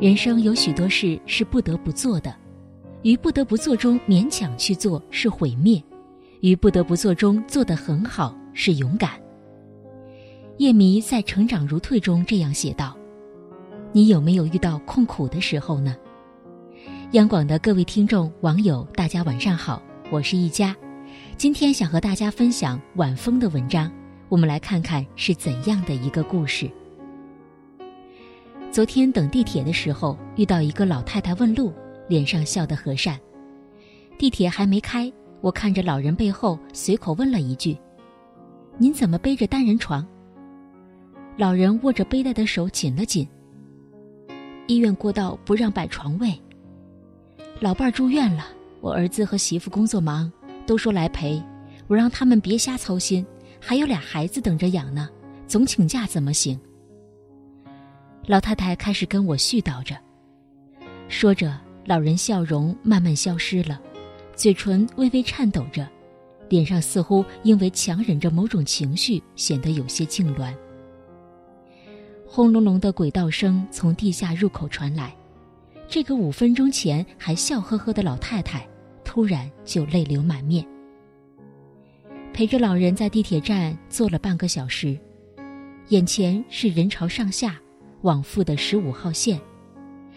人生有许多事是不得不做的，于不得不做中勉强去做是毁灭，于不得不做中做得很好是勇敢。叶迷在《成长如退》中这样写道：“你有没有遇到困苦的时候呢？”央广的各位听众、网友，大家晚上好，我是一佳，今天想和大家分享晚风的文章，我们来看看是怎样的一个故事。昨天等地铁的时候，遇到一个老太太问路，脸上笑得和善。地铁还没开，我看着老人背后，随口问了一句：“您怎么背着单人床？”老人握着背带的手紧了紧。医院过道不让摆床位。老伴儿住院了，我儿子和媳妇工作忙，都说来陪，我让他们别瞎操心，还有俩孩子等着养呢，总请假怎么行？老太太开始跟我絮叨着，说着，老人笑容慢慢消失了，嘴唇微微颤抖着，脸上似乎因为强忍着某种情绪，显得有些痉挛。轰隆隆的轨道声从地下入口传来，这个五分钟前还笑呵呵的老太太，突然就泪流满面。陪着老人在地铁站坐了半个小时，眼前是人潮上下。往复的十五号线，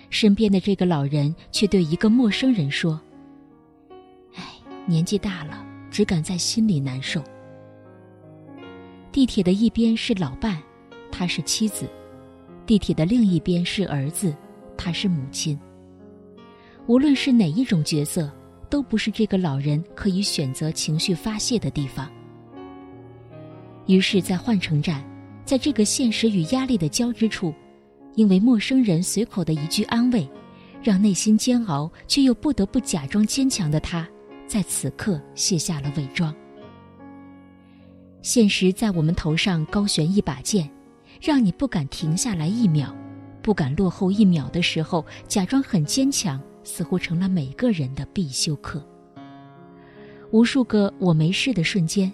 身边的这个老人却对一个陌生人说：“哎，年纪大了，只敢在心里难受。”地铁的一边是老伴，他是妻子；地铁的另一边是儿子，他是母亲。无论是哪一种角色，都不是这个老人可以选择情绪发泄的地方。于是，在换乘站，在这个现实与压力的交织处。因为陌生人随口的一句安慰，让内心煎熬却又不得不假装坚强的他，在此刻卸下了伪装。现实在我们头上高悬一把剑，让你不敢停下来一秒，不敢落后一秒的时候，假装很坚强，似乎成了每个人的必修课。无数个我没事的瞬间，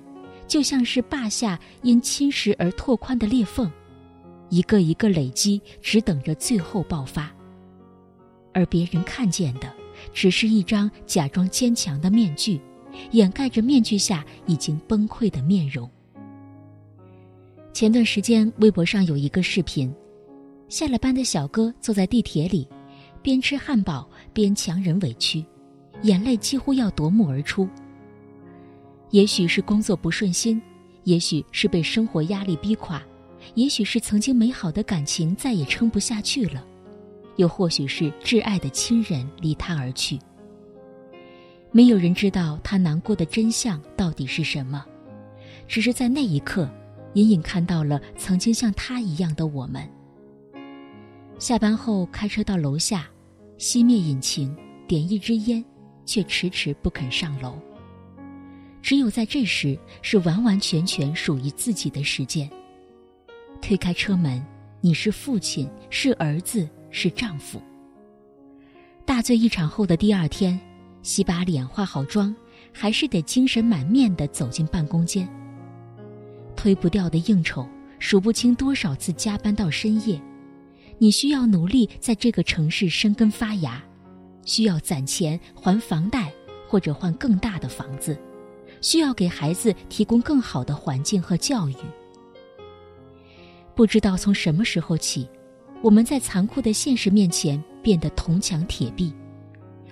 就像是坝下因侵蚀而拓宽的裂缝。一个一个累积，只等着最后爆发。而别人看见的，只是一张假装坚强的面具，掩盖着面具下已经崩溃的面容。前段时间，微博上有一个视频，下了班的小哥坐在地铁里，边吃汉堡边强忍委屈，眼泪几乎要夺目而出。也许是工作不顺心，也许是被生活压力逼垮。也许是曾经美好的感情再也撑不下去了，又或许是挚爱的亲人离他而去。没有人知道他难过的真相到底是什么，只是在那一刻，隐隐看到了曾经像他一样的我们。下班后开车到楼下，熄灭引擎，点一支烟，却迟迟不肯上楼。只有在这时，是完完全全属于自己的时间。推开车门，你是父亲，是儿子，是丈夫。大醉一场后的第二天，洗把脸，化好妆，还是得精神满面的走进办公间。推不掉的应酬，数不清多少次加班到深夜，你需要努力在这个城市生根发芽，需要攒钱还房贷或者换更大的房子，需要给孩子提供更好的环境和教育。不知道从什么时候起，我们在残酷的现实面前变得铜墙铁壁，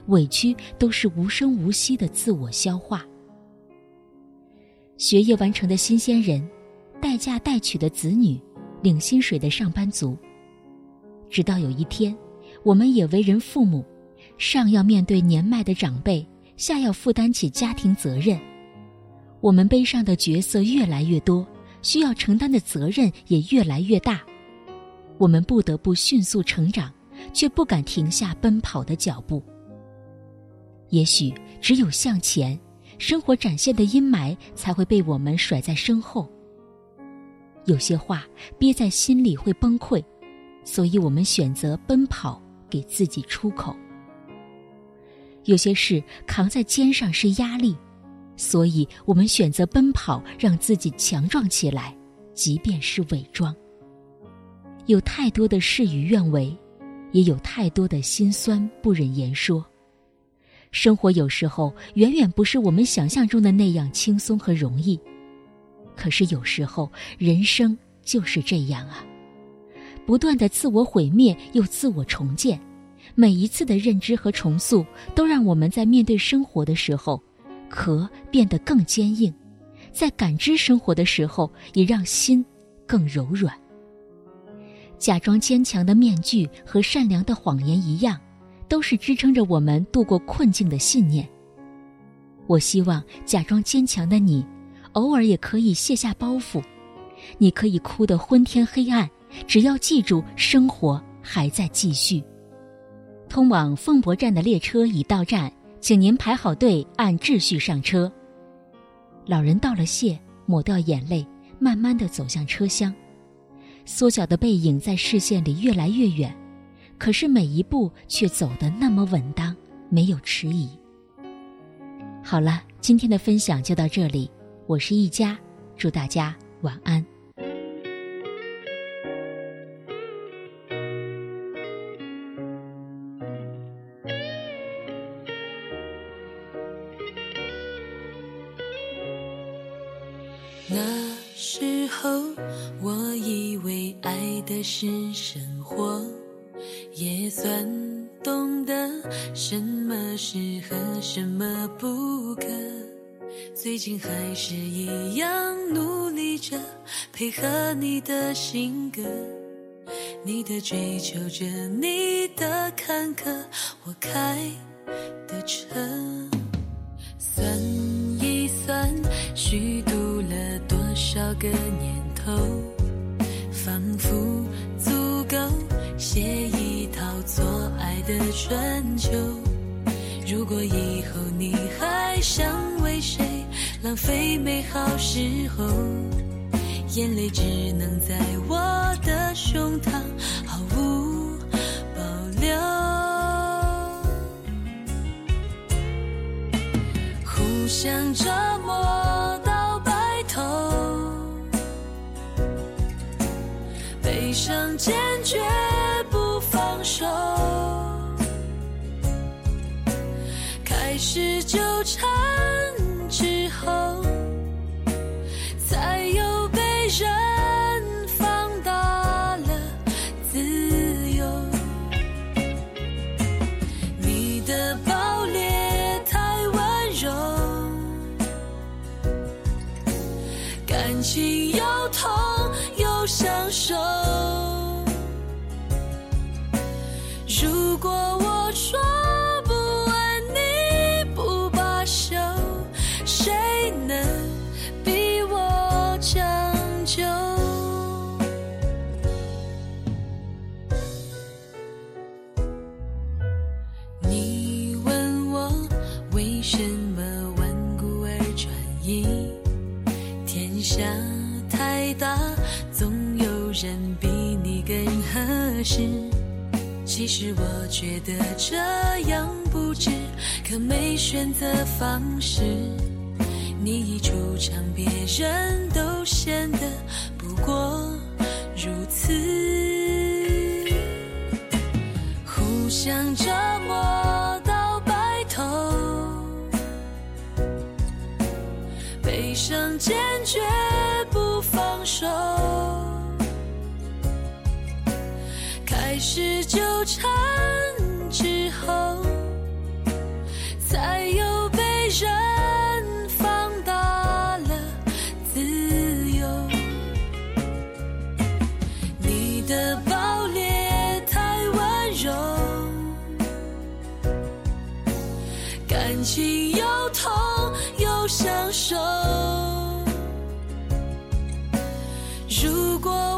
委屈都是无声无息的自我消化。学业完成的新鲜人，待嫁待娶的子女，领薪水的上班族。直到有一天，我们也为人父母，上要面对年迈的长辈，下要负担起家庭责任，我们背上的角色越来越多。需要承担的责任也越来越大，我们不得不迅速成长，却不敢停下奔跑的脚步。也许只有向前，生活展现的阴霾才会被我们甩在身后。有些话憋在心里会崩溃，所以我们选择奔跑，给自己出口。有些事扛在肩上是压力。所以，我们选择奔跑，让自己强壮起来，即便是伪装。有太多的事与愿违，也有太多的心酸不忍言说。生活有时候远远不是我们想象中的那样轻松和容易，可是有时候人生就是这样啊，不断的自我毁灭又自我重建，每一次的认知和重塑，都让我们在面对生活的时候，壳变得更坚硬，在感知生活的时候，也让心更柔软。假装坚强的面具和善良的谎言一样。都是支撑着我们度过困境的信念。我希望假装坚强的你，偶尔也可以卸下包袱。你可以哭得昏天黑暗，只要记住生活还在继续。通往凤博站的列车已到站，请您排好队，按秩序上车。老人道了谢，抹掉眼泪，慢慢的走向车厢，缩小的背影在视线里越来越远。可是每一步却走得那么稳当，没有迟疑。好了，今天的分享就到这里，我是一佳，祝大家晚安。那时候，我以为爱的是生活。也算懂得什么适合，什么不可。最近还是一样努力着配合你的性格，你的追求着，你的坎坷，我开的车。算一算，虚度了多少个年头，仿佛足够写一套。做爱的春秋，如果以后你还想为谁浪费美好时候，眼泪只能在我的胸膛毫无保留。互相折坚决不放。手，开始纠缠之后，才有被人放大了自由。你的暴烈太温柔，感情又痛又享受。下太大，总有人比你更合适。其实我觉得这样不值，可没选择方式。你一出场，别人都显得不过纠缠之后，才有被人放大了自由。你的暴烈太温柔，感情又痛又享受。如果